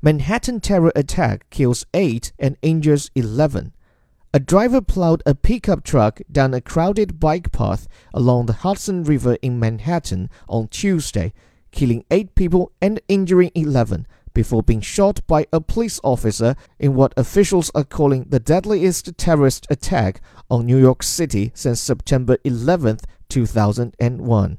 Manhattan terror attack kills 8 and injures 11. A driver plowed a pickup truck down a crowded bike path along the Hudson River in Manhattan on Tuesday, killing 8 people and injuring 11 before being shot by a police officer in what officials are calling the deadliest terrorist attack on New York City since September 11, 2001.